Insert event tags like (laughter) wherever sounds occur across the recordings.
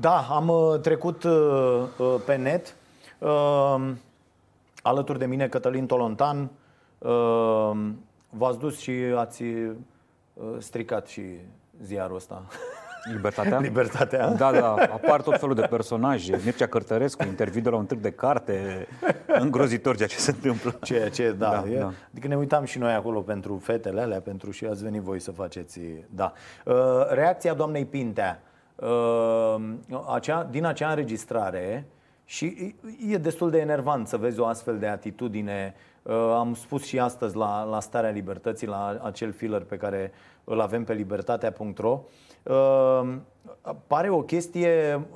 Da, am uh, trecut uh, uh, pe net. Uh, alături de mine Cătălin Tolontan. Uh, v-ați dus și ați uh, stricat și ziarul ăsta. Libertatea? (laughs) Libertatea. Da, da, apar tot felul de personaje. Mircea Cărtărescu, interviu de la un târg de carte, îngrozitor ceea ce se întâmplă. Ceea ce, da, Da, e, da. Adică ne uitam și noi acolo pentru fetele alea, pentru și ați venit voi să faceți, da. Uh, reacția doamnei Pintea, uh, acea, din acea înregistrare, și e destul de enervant să vezi o astfel de atitudine. Uh, am spus și astăzi la, la Starea Libertății, la acel filler pe care îl avem pe libertatea.ro. Uh, pare o chestie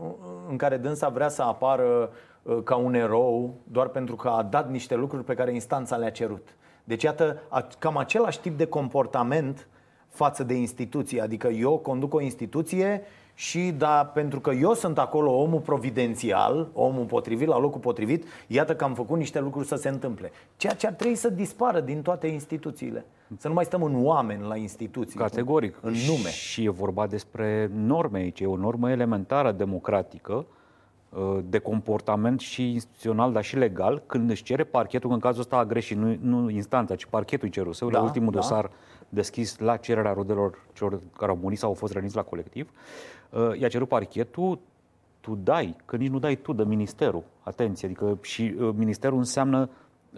în care dânsa vrea să apară uh, ca un erou doar pentru că a dat niște lucruri pe care instanța le-a cerut. Deci, iată, a- cam același tip de comportament față de instituție. Adică eu conduc o instituție și da, pentru că eu sunt acolo omul providențial, omul potrivit, la locul potrivit, iată că am făcut niște lucruri să se întâmple. Ceea ce ar trebui să dispară din toate instituțiile. Să nu mai stăm în oameni la instituții. Categoric. În nume. Și e vorba despre norme aici. E o normă elementară democratică uh, de comportament și instituțional, dar și legal, când își cere parchetul, că în cazul ăsta a greșit, nu, nu instanța, ci parchetul ceruse, Da, la ultimul da. dosar deschis la cererea rudelor celor care au murit sau au fost răniți la colectiv, uh, i-a cerut parchetul, tu dai, că nici nu dai tu, de ministerul. Atenție, adică și uh, ministerul înseamnă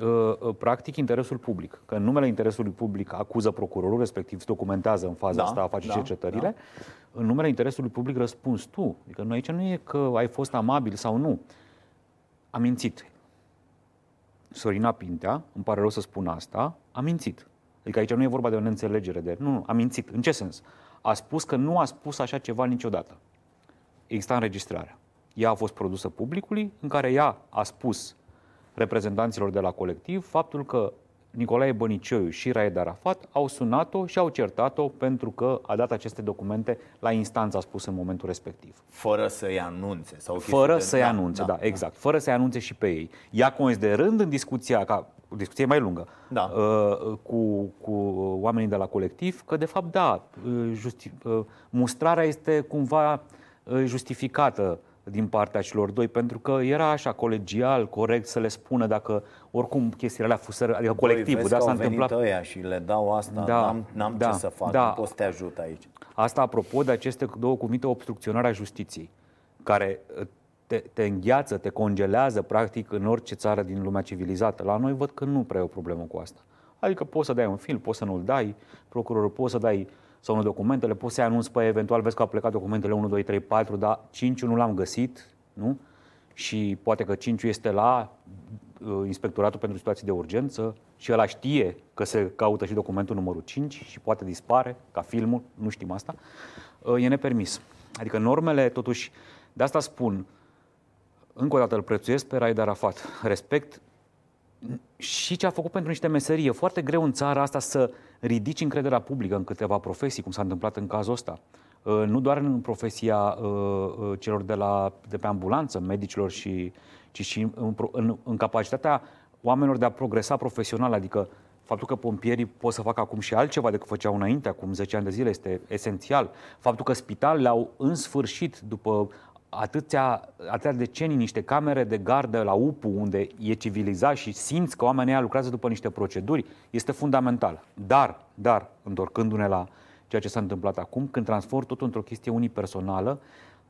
uh, uh, practic interesul public. Că în numele interesului public acuză procurorul, respectiv se documentează în faza Da, asta, face da, cercetările. În numele interesului public răspunzi tu. Adică nu, aici nu e că ai fost amabil sau nu. A mințit. Sorina Pintea, îmi pare rău să spun asta, a mințit. Adică aici nu e vorba de o neînțelegere de... Nu, nu, a mințit. În ce sens? A spus că nu a spus așa ceva niciodată. Exista înregistrarea. Ea a fost produsă publicului, în care ea a spus reprezentanților de la colectiv faptul că Nicolae Bănicioiu și Raed Arafat au sunat-o și au certat-o pentru că a dat aceste documente la instanța spus în momentul respectiv. Fără să-i anunțe. Sau chestii Fără de- să-i anunțe, da, exact. Fără să-i anunțe și pe ei. Ea considerând în discuția, ca o discuție mai lungă, Da. uh, cu, cu oamenii de la colectiv, că de fapt, da, uh, justi- uh, mustrarea este cumva uh, justificată din partea celor doi, pentru că era așa colegial, corect să le spună dacă oricum chestiile alea fuseră, adică Băi, colectivul, vezi da, că s-a au venit întâmplat. ăia și le dau asta, Da, n-am, n-am da, ce să fac, da. nu pot să te ajut aici. Asta apropo de aceste două cuvinte, obstrucționarea justiției, care uh, te, te îngheață, te congelează practic în orice țară din lumea civilizată. La noi văd că nu prea e o problemă cu asta. Adică poți să dai un film, poți să nu-l dai, procurorul poți să dai sau nu documentele, poți să anunți pe eventual, vezi că au plecat documentele 1, 2, 3, 4, dar 5 nu l-am găsit, nu? Și poate că 5 este la uh, Inspectoratul pentru Situații de Urgență și ăla știe că se caută și documentul numărul 5 și poate dispare, ca filmul, nu știm asta, uh, e nepermis. Adică normele, totuși, de asta spun, încă o dată îl prețuiesc pe Raed Arafat. Respect și ce a făcut pentru niște meserii. E foarte greu în țara asta să ridici încrederea publică în câteva profesii, cum s-a întâmplat în cazul ăsta. Uh, Nu doar în profesia uh, uh, celor de, la, de pe ambulanță, medicilor, și, ci și în, pro- în, în capacitatea oamenilor de a progresa profesional, adică Faptul că pompierii pot să facă acum și altceva decât făceau înainte, acum 10 ani de zile, este esențial. Faptul că spitalele au în sfârșit, după atâția, atâția decenii, niște camere de gardă la UPU, unde e civilizat și simți că oamenii ăia lucrează după niște proceduri, este fundamental. Dar, dar, întorcându-ne la ceea ce s-a întâmplat acum, când transform totul într-o chestie unipersonală,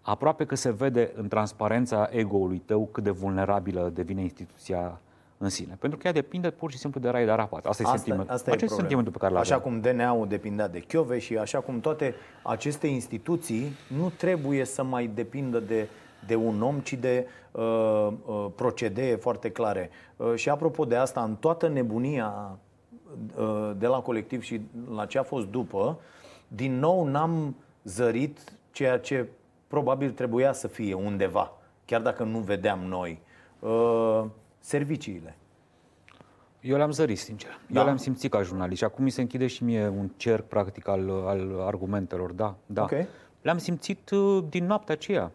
aproape că se vede în transparența ego-ului tău cât de vulnerabilă devine instituția în sine. Pentru că ea depinde pur și simplu de Raed Arafat. Asta, e sentimentul. asta Acest e e problema. sentimentul pe care l-avem. Așa cum DNA-ul depindea de Chiove și așa cum toate aceste instituții nu trebuie să mai depindă de, de un om, ci de uh, uh, procedee foarte clare. Uh, și apropo de asta, în toată nebunia uh, de la colectiv și la ce a fost după, din nou n-am zărit ceea ce probabil trebuia să fie undeva, chiar dacă nu vedeam noi. Uh, serviciile. Eu le-am zărit, sincer. Da? Da? Eu le-am simțit ca jurnalist și acum mi se închide și mie un cerc practic al, al argumentelor, da. da. Ok. Le-am simțit uh, din noaptea aceea.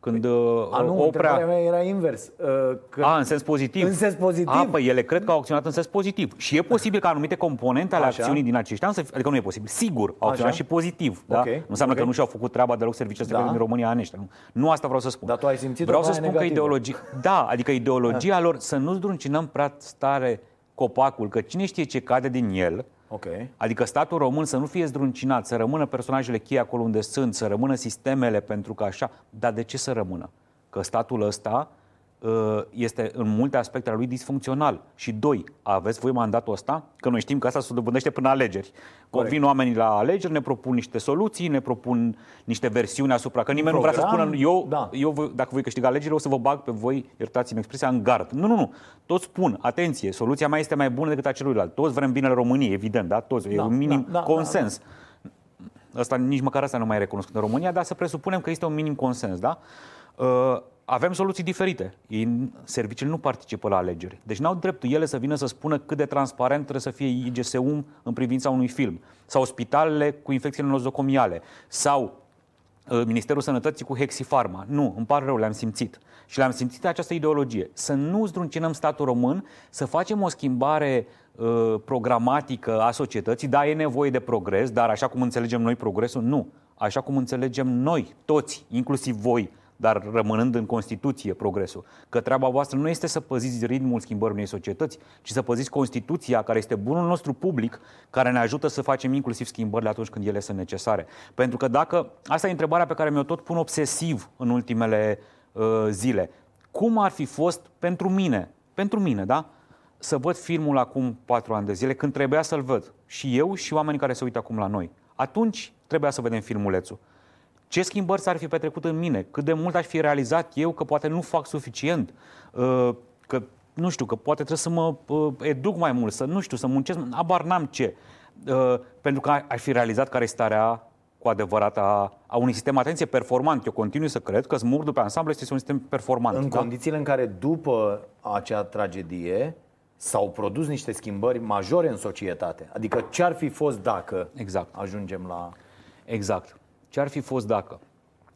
Când uh, A, nu, oprea... întrebarea mea era invers. Uh, Că... A, în sens pozitiv. În sens pozitiv. A, păi ele cred că au acționat în sens pozitiv. Și e posibil ca anumite componente ale Așa. acțiunii din acești ani să fie, adică nu e posibil, sigur, au acționat Așa. și pozitiv. Da? Ok, Nu înseamnă ok. că nu și-au făcut treaba deloc serviciile secrete Da. din România în ăștia. Nu. nu asta vreau să spun. Dar tu ai simțit-o Vreau ca să aia spun că negativă. ideologia, da, adică ideologia lor să nu zdruncinăm prea stare copacul, că cine știe ce cade din el, Ok. Adică statul român să nu fie zdruncinat, să rămână personajele cheie acolo unde sunt, să rămână sistemele pentru că așa. Dar de ce să rămână? Că statul ăsta uh, este în multe aspecte ale lui disfuncțional. Și doi, aveți voi mandatul ăsta? Că noi știm că asta se dobândește până la alegeri. Corect. Vin oamenii la alegeri, ne propun niște soluții, ne propun niște versiuni asupra, că nimeni nu vrea să program, spună, eu, da. eu voi- dacă voi câștiga alegerile, o să vă bag pe voi, iertați-mi expresia, în gard. Nu, nu, nu. Toți spun, atenție, soluția mea este mai bună decât a celuilalt. Toți vrem binele României, evident, da? Toți. e Da, un minim da, da, consens. Asta nici măcar asta nu mai e recunoscut în România, dar să presupunem că este un minim consens, da? Uh, avem soluții diferite. Ei, serviciile nu participă la alegeri. Deci n-au dreptul ele să vină să spună cât de transparent trebuie să fie IGSU în privința unui film. Sau spitalele cu infecțiile nozocomiale. Sau uh, Ministerul Sănătății cu Hexifarma. Nu, îmi pare rău, le-am simțit. Și le-am simțit această ideologie. Să nu zdruncinăm statul român, să facem o schimbare uh, programatică a societății. Da, e nevoie de progres, dar așa cum înțelegem noi progresul, nu. Așa cum înțelegem noi, toți, inclusiv voi, dar rămânând în Constituție progresul. Că treaba voastră nu este să păziți ritmul schimbării unei societăți, ci să păziți Constituția, care este bunul nostru public, care ne ajută să facem inclusiv schimbările atunci când ele sunt necesare. Pentru că dacă, asta e întrebarea pe care mi-o tot pun obsesiv în ultimele uh, zile, cum ar fi fost pentru mine, pentru mine, da? Să văd filmul acum patru ani de zile, când trebuia să-l văd. Și eu și oamenii care se uită acum la noi. Atunci trebuia să vedem filmulețul. Ce schimbări s-ar fi petrecut în mine? Cât de mult aș fi realizat eu că poate nu fac suficient? Uh, Că, nu știu, că poate trebuie să mă uh, educ mai mult, să, nu știu, să muncesc, abar n-am ce. Uh, Pentru că aș fi realizat care este starea cu adevărat a, a unui sistem, atenție, performant. Eu continui să cred că smurdul pe ansamblu este un sistem performant. În da? condițiile în care după acea tragedie s-au produs niște schimbări majore în societate. Adică ce ar fi fost dacă Exact. ajungem la... Exact. Ce ar fi fost dacă?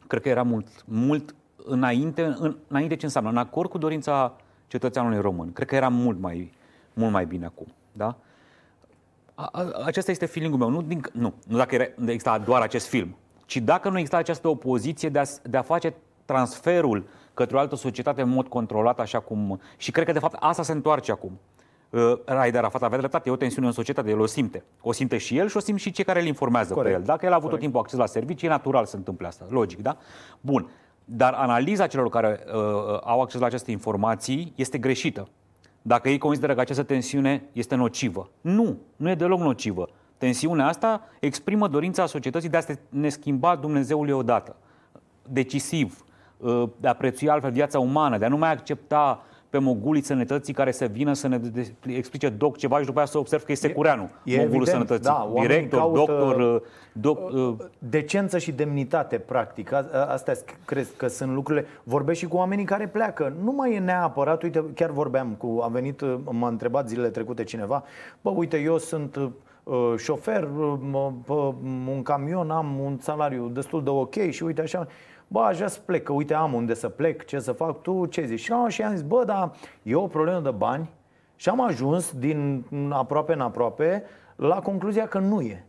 Cred că era mult, mult înainte, în, înainte ce înseamnă, în acord cu dorința cetățeanului român. Cred că era mult mai, mult mai bine acum. Da? A, a, acesta este feeling-ul meu. Nu, din, nu, nu dacă era, exista doar acest film, ci dacă nu exista această opoziție de a, s- de a face transferul către o altă societate în mod controlat, așa cum... Și cred că, de fapt, asta se întoarce acum. Uh, Raed Arafat avea dreptate, e o tensiune în societate, el o simte. O simte și el și o simt și cei care îl informează Corect. pe el. Dacă el a avut tot timpul acces la servicii, e natural să se întâmple asta, logic, da? Bun. Dar analiza celor care uh, au acces la aceste informații este greșită. Dacă ei consideră că această tensiune este nocivă. Nu, nu e deloc nocivă. Tensiunea asta exprimă dorința societății de a se ne schimba Dumnezeului odată. Decisiv, uh, de a prețui altfel viața umană, de a nu mai accepta pe mogulii sănătății care să vină să ne de- de- explice doc ceva și după aceea să observ că este Secureanu, e mogulul evident, sănătății. da, oamenii Director, caută- doctor, uh, doc, uh, Decență și demnitate, practic. A- a- Astea sc- cred că sunt lucrurile. Vorbesc și cu oamenii care pleacă. Nu mai e neapărat, uite, chiar vorbeam cu, a venit, uh, m-a întrebat zilele trecute cineva, bă, uite, eu sunt uh, șofer, uh, mă- pe un camion, am un salariu destul de ok și uite așa, bă, aș vrea să plec, că uite, am unde să plec, ce să fac, tu ce zici? Și, am- și am zis, bă, dar e o problemă de bani și am ajuns din aproape în aproape la concluzia că nu e.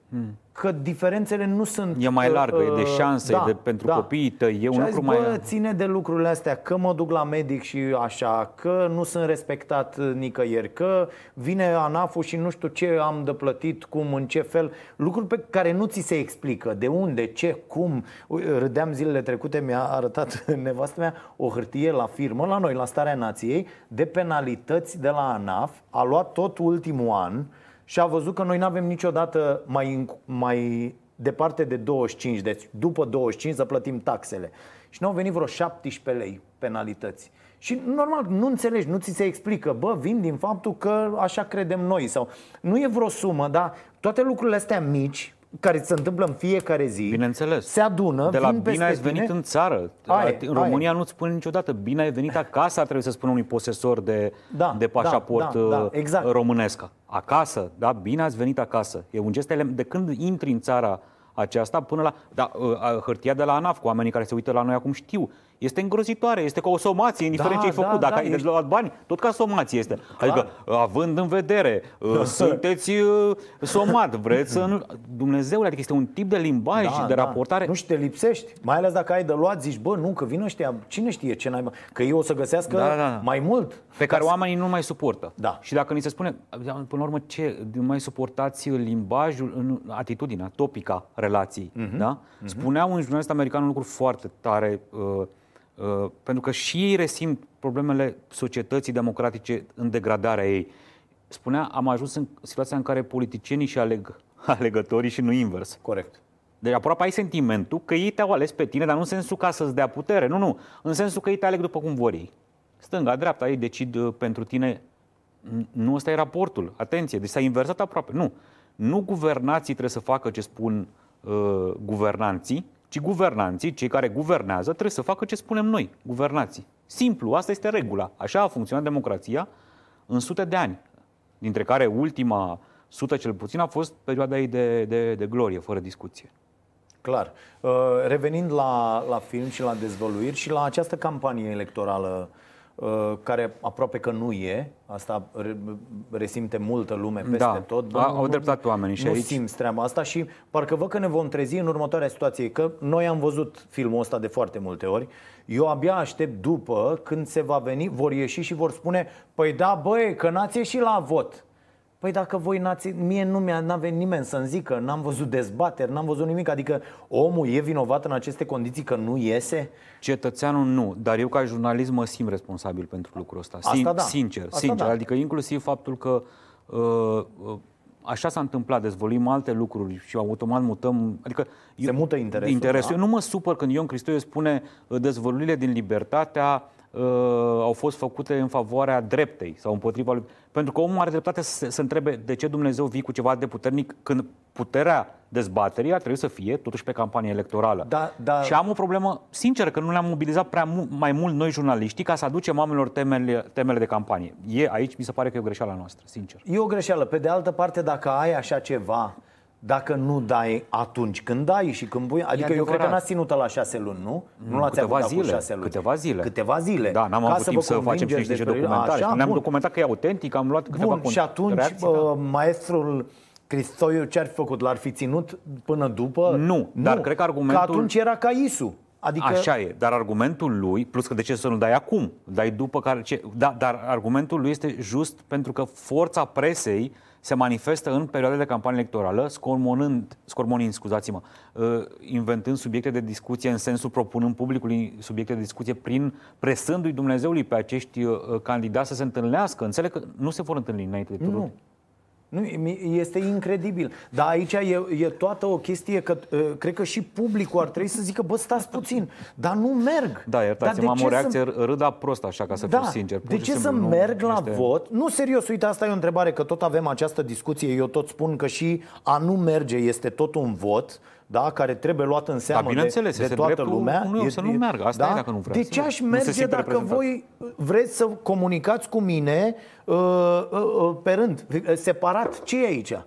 Că diferențele nu sunt... E mai largă, e de uh, șanse, e de- pentru copiii tăi, e un Și a lucru zis, mai- Bă, ține de lucrurile astea, că mă duc la medic și așa, că nu sunt respectat uh, nicăieri, că vine ANAF-ul și nu știu ce am de plătit, cum, în ce fel, lucruri pe care nu ți se explică, de unde, ce, cum. Ui, Râdeam zilele trecute, mi-a arătat (laughs) nevastă mea o hârtie la firmă, la noi, la Starea Nației, de penalități de la ANAF, a luat tot ultimul an și a văzut că noi nu avem niciodată mai, înc- mai departe de 25, deci după 25 să plătim taxele. Și nu au venit vreo 17 lei penalități. Și normal, nu înțelegi, nu ți se explică, bă, vin din faptul că așa credem noi sau nu e vreo sumă, dar toate lucrurile astea mici care se întâmplă în fiecare zi Bineînțeles. se adună, De la vin bine peste ați venit tine. în țară. Aia, în aia. România nu-ți spune niciodată bine ai venit acasă, trebuie să spună unui posesor de, Da, de pașaport da, da, da, uh, exact. românesc. Acasă, da, bine ați venit acasă. E un gest elem- de când intri în țara aceasta până la da, uh, hârtia de la ANAF, cu oamenii care se uită la noi acum știu. Este îngrozitoare, este ca o somație, indiferent Da, ce ai făcut. da, Dacă da, ai de ești- luat bani, tot ca somație este. Clar. Adică, având în vedere, (laughs) uh, sunteți uh, somat, vreți să nu... Dumnezeule, adică este un tip de limbaj și de raportare. Da, Nu și te lipsești. Mai ales dacă ai de luat, zici, bă, nu, că vin ăștia, cine știe ce n-ai... Că ei o să găsească Da, da, da. mai mult. pe care oamenii nu mai suportă. Da. Și dacă ni se spune, până la urmă, ce, nu mai suportați limbajul, în atitudinea, topica relației, Mhm. da? Spunea un jurnalist american un lucru foarte tare, uh, uh, pentru că și ei resimt problemele societății democratice în degradarea ei. Spunea, am ajuns în situația în care politicienii și aleg, (laughs) alegătorii și nu invers. Corect. Deci aproape ai sentimentul că ei te-au ales pe tine, dar nu în sensul ca să-ți dea putere, nu, nu. În sensul că ei te aleg după cum vor ei. Stânga, dreapta, ei decid uh, pentru tine. N- Nu ăsta e raportul. Atenție, deci s-a inversat aproape. Nu. Nu guvernații trebuie să facă ce spun uh, guvernanții, ci guvernanții, cei care guvernează, trebuie să facă ce spunem noi, guvernații. Simplu, asta este regula. Așa a funcționat democrația în sute de ani, dintre care ultima sută cel puțin a fost perioada ei de, de, de glorie, fără discuție. Clar. Uh, Revenind la, la film și la dezvăluiri și la această campanie electorală uh, care aproape că nu e, asta re- resimte multă lume peste Da. tot. A- au dreptate oamenii și nu aici. simți treaba asta și parcă văd că ne vom trezi în următoarea situație, că noi am văzut filmul ăsta de foarte multe ori, eu abia aștept după când se va veni, vor ieși și vor spune, păi da, băi, că n-ați ieșit la vot. Păi dacă voi n-ați, mie nu mi-a n-a venit nimeni să-mi zică, n-am văzut dezbateri, n-am văzut nimic, adică omul e vinovat în aceste condiții că nu iese? Cetățeanul nu, dar eu ca jurnalist mă simt responsabil pentru lucrul ăsta. Asta da. Sincer, Asta sincer. da. Adică inclusiv faptul că uh, uh, așa s-a întâmplat, dezvăluim alte lucruri și automat mutăm. Adică Se mută interesul, interesul. da? Eu nu mă supăr când Ion Cristoiu spune uh, dezvăluirile din libertatea uh, au fost făcute în favoarea dreptei sau împotriva lui. Pentru că omul are dreptate să se să întrebe de ce Dumnezeu vii cu ceva de puternic când puterea dezbaterii ar trebui să fie totuși pe campanie electorală. Da, da. Și am o problemă sinceră că nu ne-am mobilizat prea mu- mai mult noi jurnaliștii ca să aducem oamenilor temele, temele de campanie. E, aici mi se pare că e o greșeală noastră, sincer. E o greșeală. Pe de altă parte, dacă ai așa ceva, dacă nu dai atunci când dai și când pui... Adică eu cred că adevărat. n-ați ținut la șase luni, nu? Nu l-ați câteva avut acum zile, șase luni. câteva zile. Câteva zile. Da, n-am Ca avut să timp vă să facem convingeți și niște despre- documentare. Așa, Ne-am bun. documentat că e autentic, am luat câteva Bun, con- și atunci reacții, uh, da. maestrul Cristoiu ce ar fi făcut? L-ar fi ținut până după? Nu, dar cred că argumentul- Că atunci era ca Isu. Adică Așa e, dar argumentul lui, plus că de ce să nu dai acum, dai după care ce, da, dar argumentul lui este just pentru că forța presei se manifestă în perioade de campanie electorală, scormonând, scormonind, scuzați-mă, uh, inventând subiecte de discuție în sensul propunând publicului subiecte de discuție prin presându-i Dumnezeului pe acești uh, candidați să se întâlnească. Înțeleg că nu se vor întâlni înainte de turul. Nu. Nu, mi- este incredibil. Dar aici e, e toată o chestie că uh, cred că și publicul ar trebui să zică, bă, stați puțin, dar nu merg. Da, Dar iertați-mă, de am ce o să- reacție să... râda prost așa, ca să Da, fiu sincer. Pur de și ce simplu să nu merg la este- vot? Nu, serios, uite, asta e o întrebare, că tot avem această discuție. Eu tot spun că și a nu merge este tot un vot, da, care trebuie luat în seamă de, bineînțeles, de este toată dreptul lumea. unui om să nu meargă. Asta e dacă nu vrea, De ce sigur. aș Nu se merge simte dacă reprezentat. voi vreți să comunicați cu mine uh, uh, uh, pe rând, separat? Ce e aici?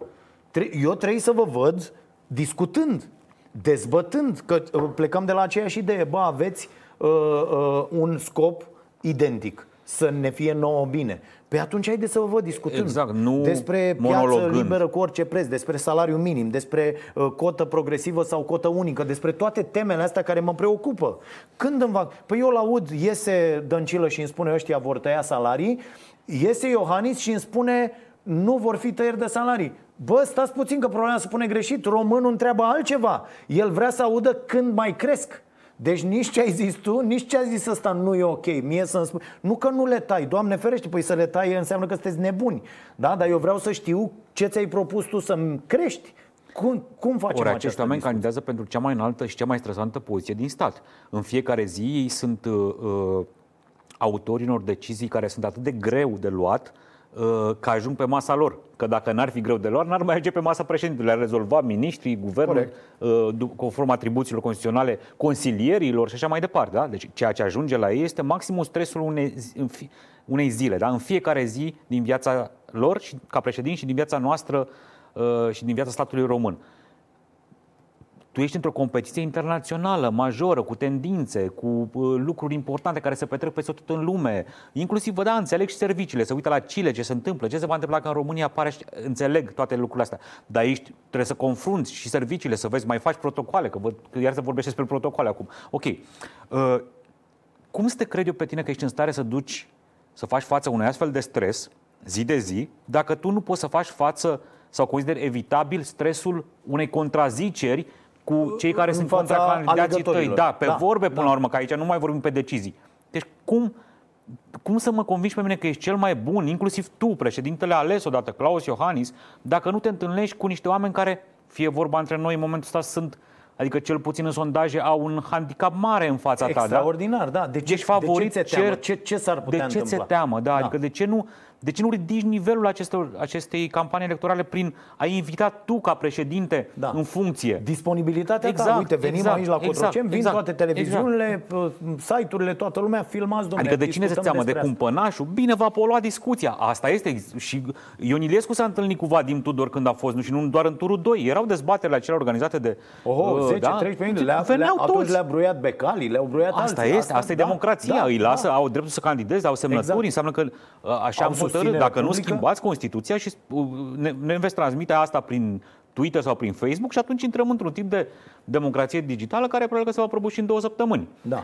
Tre- Eu trebuie să vă văd discutând, dezbătând, că uh, plecăm de la aceeași idee. Bă, aveți uh, uh, un scop identic, să ne fie nouă bine. Pe atunci haideți să vă văd discutând Exact, nu despre piață monologând. liberă cu orice preț, despre salariu minim, despre uh, cotă progresivă sau cotă unică, despre toate temele astea care mă preocupă. Când îmi va... Păi eu laud, iese Dăncilă și îmi spune ăștia vor tăia salarii, iese Iohannis și îmi spune nu vor fi tăieri de salarii. Bă, stați puțin că problema se pune greșit. Românul întreabă altceva. El vrea să audă când mai cresc. Deci nici ce ai zis tu, nici ce a zis ăsta nu e ok. Mie să-mi spui, nu că nu le tai, Doamne ferește, păi să le tai înseamnă că sunteți nebuni. Da, dar eu vreau să știu ce ți-ai propus tu să-mi crești. Cum, cum facem Ori acești această oameni discuție? candidează pentru cea mai înaltă și cea mai stresantă poziție din stat. În fiecare zi ei sunt uh, uh, autorii unor decizii care sunt atât de greu de luat uh, că ajung pe masa lor. Că dacă n-ar fi greu de luat, n-ar mai ajunge pe masa președintelui. Ar rezolva ministrii, guvernul, Corect. uh, du- conform atribuțiilor constituționale, consilierilor și așa mai departe. Da? Deci ceea ce ajunge la ei este maximul stresul unei, zi- în fi- unei zile. Da? În fiecare zi din viața lor și ca președinți și din viața noastră uh, și din viața statului român tu ești într-o competiție internațională, majoră, cu tendințe, cu uh, lucruri importante care se petrec peste tot în lume. Inclusiv, vă da, înțeleg și serviciile, să uită la Chile ce se întâmplă, ce se va întâmpla că în România apare, înțeleg toate lucrurile astea. Dar ești, trebuie să confrunți și serviciile, să vezi, mai faci protocoale, că, văd, că iar să vorbești despre protocoale acum. Ok. Uh, cum să te cred eu pe tine că ești în stare să duci, să faci față unui astfel de stres, zi de zi, dacă tu nu poți să faci față sau consideri evitabil stresul unei contraziceri cu cei care În sunt fața contra candidații tăi. alegătorilor. Da, pe Da, vorbe până da. la urmă, că aici nu mai vorbim pe decizii. Deci cum, cum să mă convingi pe mine că ești cel mai bun, inclusiv tu, președintele ales odată, Claus Iohannis, dacă nu te întâlnești cu niște oameni care, fie vorba între noi, în momentul ăsta sunt, adică cel puțin în sondaje, au un handicap mare în fața ta. Da? Extraordinar, da. De ce, Ești favorit, de ce, ți-e teamă? cer- ce, ce s-ar putea de ce întâmpla? ți-e teamă, da? Adică de ce nu, de ce nu ridici nivelul acestor, acestei campanii electorale prin a invita tu ca președinte Da. în funcție? Disponibilitatea ta, Exact, uite, venim exact, aici la Cotroceni, exact, vin exact, toate televiziunile, site-urile, toată lumea, filmați, domnule. Adică de cine se discutăm teamă? De despre asta. cumpănașul? Bine, va polua discuția. Asta este. Și Ion Iliescu s-a întâlnit cu Vadim Tudor când a fost, nu și nu doar în turul 2. Erau dezbaterile acelea organizate de... Oho, uh, 10, da? 13 minute. Le-a, le Veneau atunci toți. le-a bruiat becalii, le-au bruiat Asta alții. este, asta e da, democrația. da, Îi lasă, da. au dreptul să candideze, au semnături, Exact. înseamnă că uh, așa Au am hotărât. susținere Dacă nu publică. schimbați Constituția și uh, ne, ne veți transmite asta prin Twitter sau prin Facebook și atunci intrăm într-un tip de democrație digitală care probabil că se va prăbuși în două săptămâni. Da.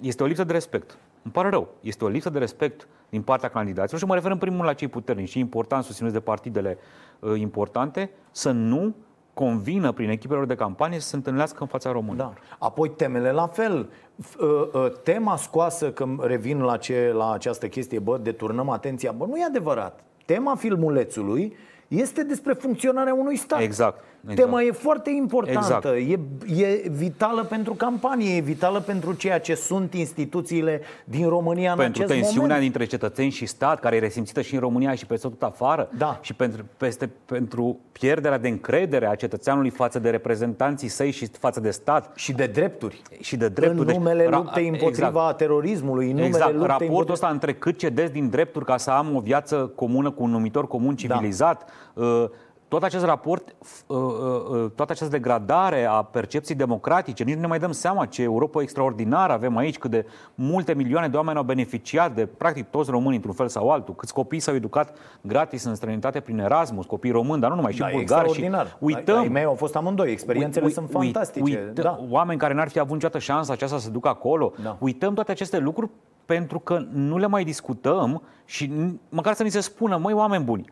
Este o lipsă de respect. Îmi pare rău. Este o lipsă de respect din partea candidaților și mă refer în primul rând la cei puternici și important susținuți de partidele uh, importante să nu convină prin echipelor de campanie să se întâlnească în fața românilor. Da. Apoi temele la fel. F- uh, uh, Tema scoasă, că revin la, ce, la această chestie, bă, deturnăm atenția, bă, nu e adevărat. Tema filmulețului este despre funcționarea unui stat. Exact, exact. Tema e foarte importantă, e, e vitală pentru campanie, e vitală pentru ceea ce sunt instituțiile din România în pentru acest tensiunea moment. dintre cetățeni și stat, care e resimțită și în România și peste tot afară, Da. și pentru, peste, pentru pierderea de încredere a cetățeanului față de reprezentanții săi și față de stat Și de drepturi. și de drepturi. În numele Deci, ra- luptei împotriva exact. terorismului, în numele Exact, luptei raportul împotriva... ăsta între cât cedezi din drepturi ca să am o viață comună cu un numitor comun civilizat, uh, tot acest raport, f- uh, uh, uh, toată această degradare a percepției democratice, nici nu ne mai dăm seama ce Europa extraordinară avem aici, cât de multe milioane de oameni au beneficiat de practic toți românii într-un fel sau altul, câți copii s-au educat gratis în străinătate prin Erasmus, copii români, dar nu numai, și Da, e bulgari. Și extraordinar. uităm, Ai mei au fost amândoi, experiențele Ui- sunt ui- fantastice. Uită, da. Oameni care n-ar fi avut niciodată șansa aceasta să se ducă acolo. Da. Uităm toate aceste lucruri pentru că nu le mai discutăm și n- măcar să ni se spună, măi, oameni buni,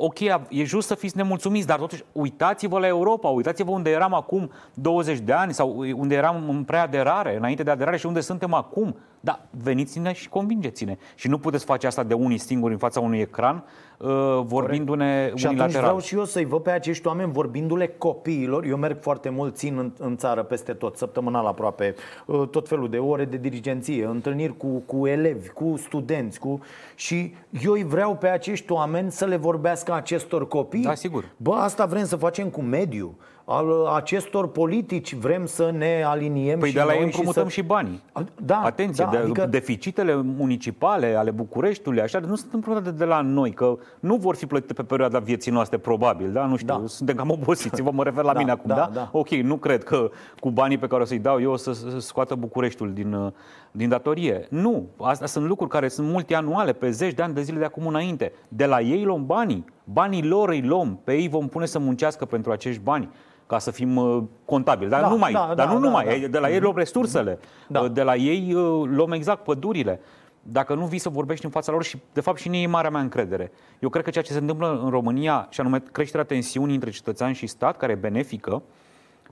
ok, e just să fiți nemulțumiți, dar totuși uitați-vă la Europa, uitați-vă unde eram acum 20 de ani sau unde eram în preaderare, înainte de aderare și unde suntem acum. Da, veniți-ne și convingeți-ne. Și nu puteți face asta de unii singuri în fața unui ecran, uh, vorbindu-ne Și atunci unilateral. vreau și eu să-i văd pe acești oameni vorbindu-le copiilor. Eu merg foarte mult, țin în, în țară peste tot, săptămânal aproape, uh, tot felul de ore de dirigenție, întâlniri cu, cu elevi, cu studenți, cu... și eu îi vreau pe acești oameni să le vorbească acestor copii. Da, sigur. Bă, asta vrem să facem cu mediu. Al acestor politici vrem să ne aliniem Păi și de la ei noi împrumutăm și, și, banii. Da, Atenție, da, de, adică- deficitele municipale ale Bucureștiului, așa, nu sunt împrumutate de la noi, că nu vor fi plătite pe perioada vieții noastre, probabil, da? Nu știu, Da. suntem cam obosiți, vă mă refer la Da, mine acum, da, da, da. Ok, nu cred că cu banii pe care o să-i dau eu o să, să scoată Bucureștiul din, uh, din datorie. Nu, astea sunt lucruri care sunt multianuale, pe zeci de ani de zile de acum înainte. De la ei luăm banii, banii lor îi luăm, pe ei vom pune să muncească pentru acești bani ca să fim uh, contabili. Dar Da, nu numai, da, dar da, nu da, numai, da. Ei- de la ei luăm resursele, Da. Uh, de la ei uh, luăm exact pădurile. Dacă nu vii să vorbești în fața lor și, de fapt, și în ei e marea mea încredere. Eu cred că ceea ce se întâmplă în România, și anume creșterea tensiunii între cetățean și stat, care e benefică,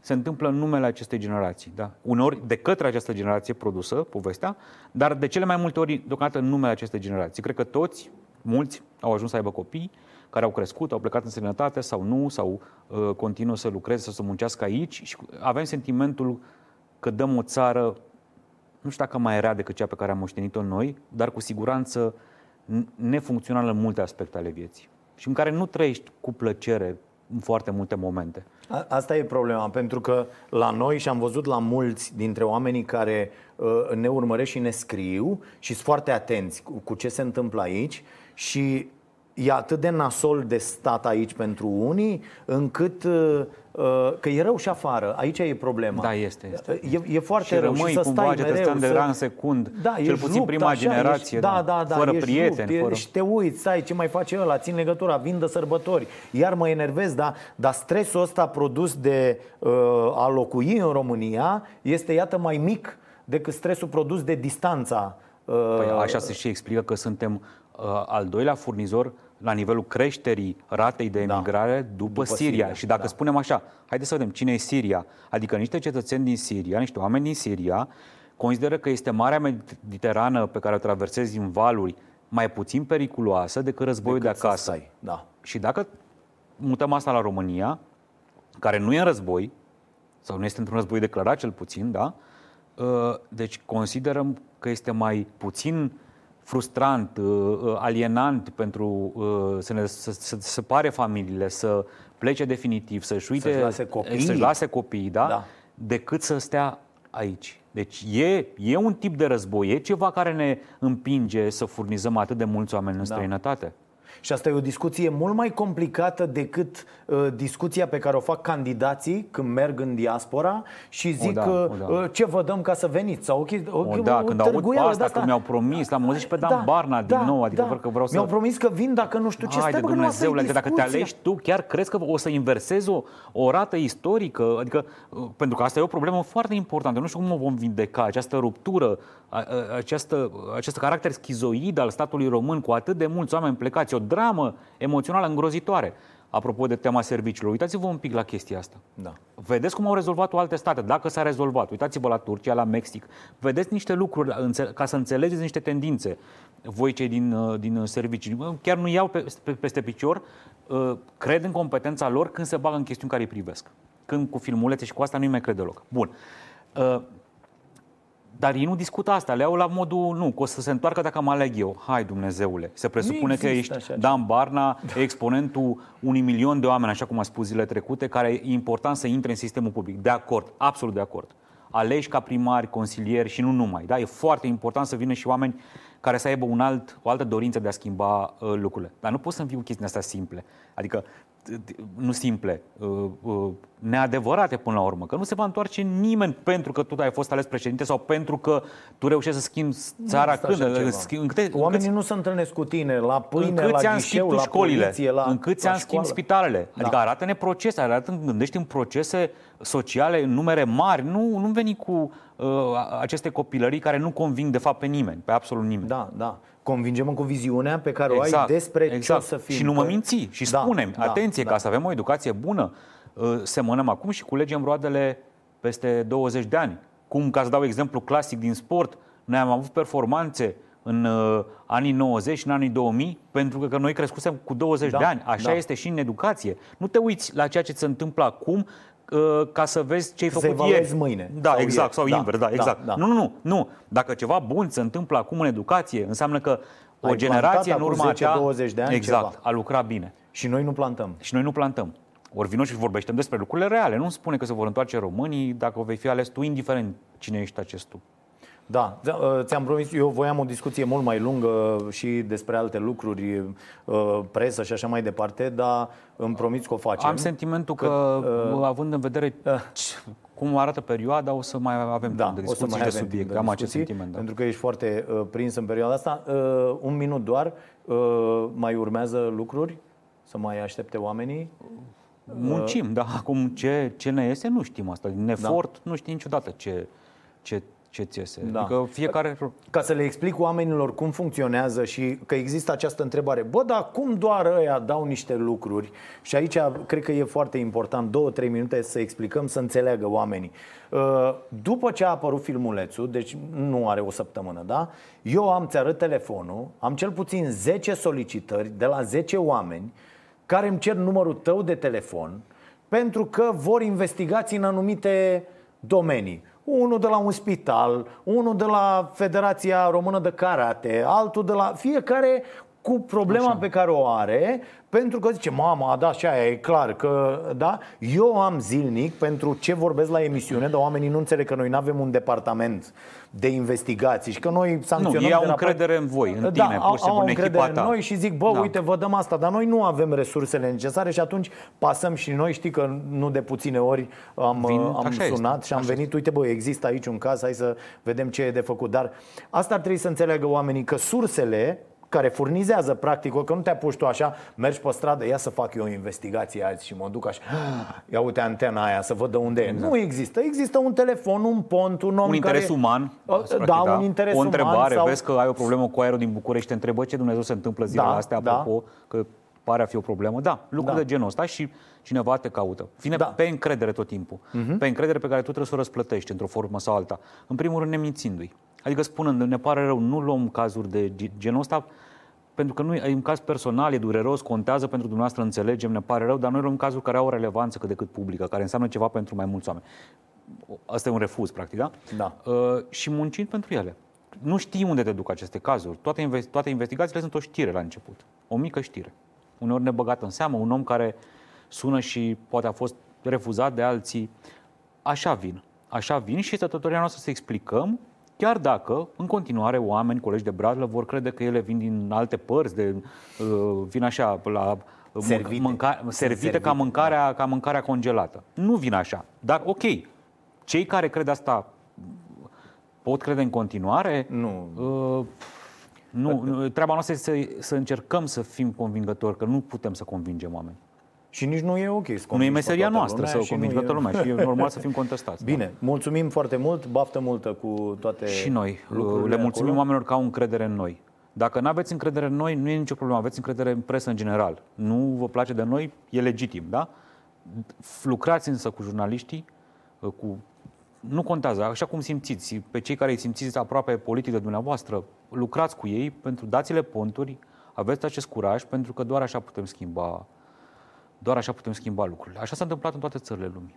se întâmplă în numele acestei generații. Da? Uneori de către această generație produsă, povestea, dar de cele mai multe ori, deocamdată, în numele acestei generații. Cred că toți, mulți, au ajuns să aibă copii, care au crescut, au plecat în străinătate sau nu, sau uh, continuă să lucreze sau să muncească aici și avem sentimentul că dăm o țară, nu știu dacă mai rea decât cea pe care am moștenit-o noi, dar cu siguranță n- nefuncțională în multe aspecte ale vieții și în care nu trăiești cu plăcere în foarte multe momente. A- Asta e problema, pentru că la noi și am văzut la mulți dintre oamenii care uh, ne urmăresc și ne scriu și sunt foarte atenți cu, cu ce se întâmplă aici și e atât de nasol de stat aici pentru unii, încât uh, uh, că e rău și afară. Aici e problema. Da, este. este. E, e foarte și rău rămâi și să cumva stai cetățean mereu. de să... rang secund, Da, cel ești puțin rupt, prima așa, generație, ești, da, da, da, fără ești prieteni. rupt, fără... Și te uiți, stai, ce mai face ăla, țin legătura, vin de sărbători. Iar mă enervez, da, dar stresul ăsta produs de uh, a locui în România este, iată, mai mic decât stresul produs de distanța. Uh, Păi așa se și explică că suntem uh, al doilea furnizor la nivelul creșterii ratei de emigrare după, După Siria. Siria, Și dacă da. spunem așa, haideți să vedem cine e Siria, adică niște cetățeni din Siria, niște oameni din Siria, consideră că este Marea Mediterană pe care o traversezi în valuri mai puțin periculoasă decât războiul decât de să acasă. stai, Da. Și dacă mutăm asta la România, care nu e în război, sau nu este într-un război declarat cel puțin, da? Uh, Deci considerăm că este mai puțin frustrant, uh, uh, alienant pentru uh, să ne să, să separe familiile, să plece definitiv, să-și uite, Să-și lase copiii. să-și lase copiii, da? Da. decât să stea aici. Deci e, e un tip de război, e ceva care ne împinge să furnizăm atât de mulți oameni în Da. străinătate. Și asta e o discuție mult mai complicată decât uh, discuția pe care o fac candidații când merg în diaspora și zic da, uh, o da. uh, ce vă dăm ca să veniți. Sau, okay, o, O, da, când aud pe târguială asta, de-asta. că mi-au promis, l-am auzit și pe Dan Barna din nou, adică vreau că vreau să- Mi-au promis că vin dacă nu știu ce. Hai de Stai, bă, că nu asta e Dumnezeule, adică dacă te discuția. alegi tu, chiar crezi că o să inversezi o, o rată istorică? Adică, uh, pentru că asta e o problemă foarte importantă. Nu știu cum o vom vindeca, această ruptură, a- a- această, acest caracter schizoid al statului român cu atât de mulți oameni plecați, o dramă emoțională îngrozitoare. Apropo de tema serviciilor, uitați-vă un pic la chestia asta. Da. Vedeți cum au rezolvat-o alte state, dacă s-a rezolvat. Uitați-vă la Turcia, la Mexic. Vedeți niște lucruri înțe- ca să înțelegeți niște tendințe. Voi cei din, uh, din servicii, chiar nu iau pe, pe, peste picior, uh, cred în competența lor când se bagă în chestiuni care îi privesc. Când cu filmulețe și cu asta nu-i mai cred deloc. Bun. Uh, Dar ei nu discută asta, le iau la modul, nu, că o să se întoarcă dacă mă aleg eu. Hai Dumnezeule, se presupune că există ești așa Dan Barna, exponentul unui milion de oameni, așa cum a spus zilele trecute, care e important să intre în sistemul public. De acord, absolut de acord. Aleși ca primari, consilieri și nu numai. Da? E foarte important să vină și oameni care să aibă un alt, o altă dorință de a schimba uh, lucrurile. Dar nu poți să vii cu chestiile astea simple. Adică, t- t- nu simple, uh, uh, neadevărate până la urmă. Că nu se va întoarce nimeni pentru că tu ai fost ales președinte sau pentru că tu reușești să schimbi țara există așa când. ceva. În câte- în câte- Oamenii nu se întâlnesc cu tine la pâine, în la câți ani ghișeu, schimbi tu la școlile? poliție, la în câți la ani schimbi școală. spitalele? Da. Adică arată-ne procese, arată gândești în procese sociale, în numere mari. Nu, nu veni cu uh, aceste copilării care nu conving de fapt pe nimeni, pe absolut nimeni. Da, da. Convingem cu viziunea pe care o ai despre exact. ce o să fim. Și nu mă Că- minți și Da, spunem, da, atenție, da. ca să avem o educație bună, uh, semănăm acum și culegem roadele peste 20 de ani. Cum, ca să dau exemplu clasic din sport, noi am avut performanțe în uh, anii 90 și în anii 2000 pentru că, că noi crescusem cu 20 Da, de ani. Așa da. este și în educație. Nu te uiți la ceea ce se întâmplă acum uh, ca să vezi ce ai Să făcut evaluezi ieri. mâine Da, sau exact, ieri. sau Da, invers, da, da, exact. da. Nu, nu, nu, nu. Dacă ceva bun se întâmplă acum în educație, înseamnă că o Ai generație în plantat urma acum ta 10-20 de ani exact, ceva. a lucrat bine. Și noi nu plantăm. Și noi nu plantăm. Ori vino și vorbește despre lucrurile reale. Nu spune că se vor întoarce românii dacă vei fi ales tu, indiferent cine ești acest tu. Da, ți- uh, ți-am promis, eu voiam o discuție mult mai lungă și despre alte lucruri, uh, presă și așa mai departe, dar îmi promiți că o facem. Am sentimentul că, uh, având în vedere ce- cum arată perioada, o să mai avem da, timp de o să discuții mai și de avem timp subiect. de Am acest discuții, sentiment. Da. Pentru că ești foarte uh, prins în perioada asta. Uh, un minut doar, uh, mai urmează lucruri? Să mai aștepte oamenii? Muncim, da. Acum ce, ce ne iese, nu știm asta. Din efort, nu știi niciodată ce, ce, ce ți iese. Da. Adică fiecare... Ca să le explic oamenilor cum funcționează și că există această întrebare. Bă, dar cum doar ăia dau niște lucruri? Și aici cred că e foarte important, două, trei minute să explicăm, să înțeleagă oamenii. Uh, După ce a apărut filmulețul, deci nu are o săptămână, da? Eu am, ți arăt telefonul, am cel puțin 10 solicitări de la 10 oameni care îmi cer numărul tău de telefon pentru că vor investigații în anumite domenii. Unul de la un spital, unul de la Federația Română de Karate, altul de la... Fiecare cu problema așa. pe care o are, pentru că zice, mama, da, și aia e clar că, da, eu am zilnic pentru ce vorbesc la emisiune, dar oamenii nu înțeleg că noi nu avem un departament de investigații și că noi sancționăm Nu, ei au încredere în voi, în da, tine, au, pur și simplu, au în încredere echipa ta. în noi și zic, bă, Da. uite, vă dăm asta, dar noi nu avem resursele necesare și atunci pasăm și noi, știi că nu de puține ori am, Vin, am așa este, sunat și am așa venit, uite, bă, există aici un caz, hai să vedem ce e de făcut. Dar asta ar trebui să înțeleagă oamenii că sursele care furnizează practic, că nu te apuci tu așa, mergi pe stradă, ia să fac eu o investigație azi și mă duc așa, ia uite antena aia să văd de unde e. Nu există. Există un telefon, un pont, un om un interes care... uman, Uh, practic, da, un interes o uman întrebare, sau- vezi că ai o problemă cu aerul din București, te întrebă ce Dumnezeu se întâmplă zilele Da, astea, da. apropo, că pare a fi o problemă. Da, lucruri Da. de genul ăsta și cineva te caută. Vine Da. pe încredere tot timpul. Pe încredere pe care tu trebuie să o răsplătești într-o formă sau alta. În primul rând nemințindu-i. Adică spunând, ne pare rău, nu luăm cazuri de ge- genul ăsta, pentru că nu e un caz personal, e dureros, contează pentru dumneavoastră, înțelegem, ne pare rău, dar noi luăm cazuri care au o relevanță cât de cât publică, care înseamnă ceva pentru mai mulți oameni. Asta e un refuz, practic, da? Da. Uh, și muncind pentru ele. Nu știi unde te duc aceste cazuri. Toate, investi- toate investigațiile sunt o știre la început. O mică știre. Uneori nebăgată în seamă, un om care sună și poate a fost refuzat de alții. Așa vin. Așa vin și este datoria noastră să explicăm, chiar dacă, în continuare, oameni, colegi de bradlă, vor crede că ele vin din alte părți, de, uh, vin așa la uh, Servite. mânca, servite, servite, ca, mâncarea, ca mâncarea congelată. Nu vin așa. Dar ok, cei care cred asta pot crede în continuare? Nu. Uh, nu, nu, treaba noastră este să, să încercăm să fim convingători, că nu putem să convingem oameni. Și nici nu e ok să Nu e convingi pe meseria toată noastră lumea să o și nu convingem e- toată lumea (laughs) și e normal să fim contestați. da. Bine, mulțumim foarte mult, baftă multă cu toate Și noi uh, lucrurile le mulțumim acolo. oamenilor că au încredere în noi. Dacă nu aveți încredere în noi, nu e nicio problemă, aveți încredere în presă în general. Nu vă place de noi, e legitim, da? Lucrați însă cu jurnaliștii, uh, cu nu contează, așa cum simțiți, pe cei care îi simțiți aproape politic de dumneavoastră, lucrați cu ei pentru dați-le ponturi, aveți acest curaj, pentru că doar așa putem schimba doar așa putem schimba lucrurile. Așa s-a întâmplat în toate țările lumii.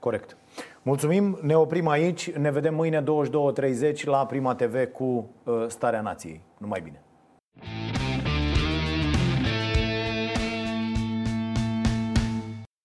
Corect. Mulțumim, ne oprim aici, ne vedem mâine 22.30 la Prima TV cu uh, Starea Nației. Numai bine!